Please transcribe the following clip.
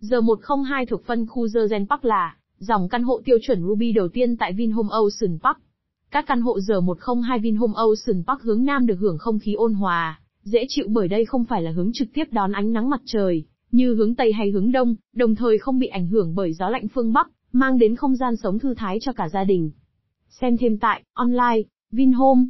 Giờ 102 thuộc phân khu Gergen Park là dòng căn hộ tiêu chuẩn Ruby đầu tiên tại Vinhome Ocean Park. Các căn hộ giờ 102 Vinhome Ocean Park hướng Nam được hưởng không khí ôn hòa, dễ chịu bởi đây không phải là hướng trực tiếp đón ánh nắng mặt trời, như hướng Tây hay hướng Đông, đồng thời không bị ảnh hưởng bởi gió lạnh phương Bắc, mang đến không gian sống thư thái cho cả gia đình. Xem thêm tại, online, Vinhome.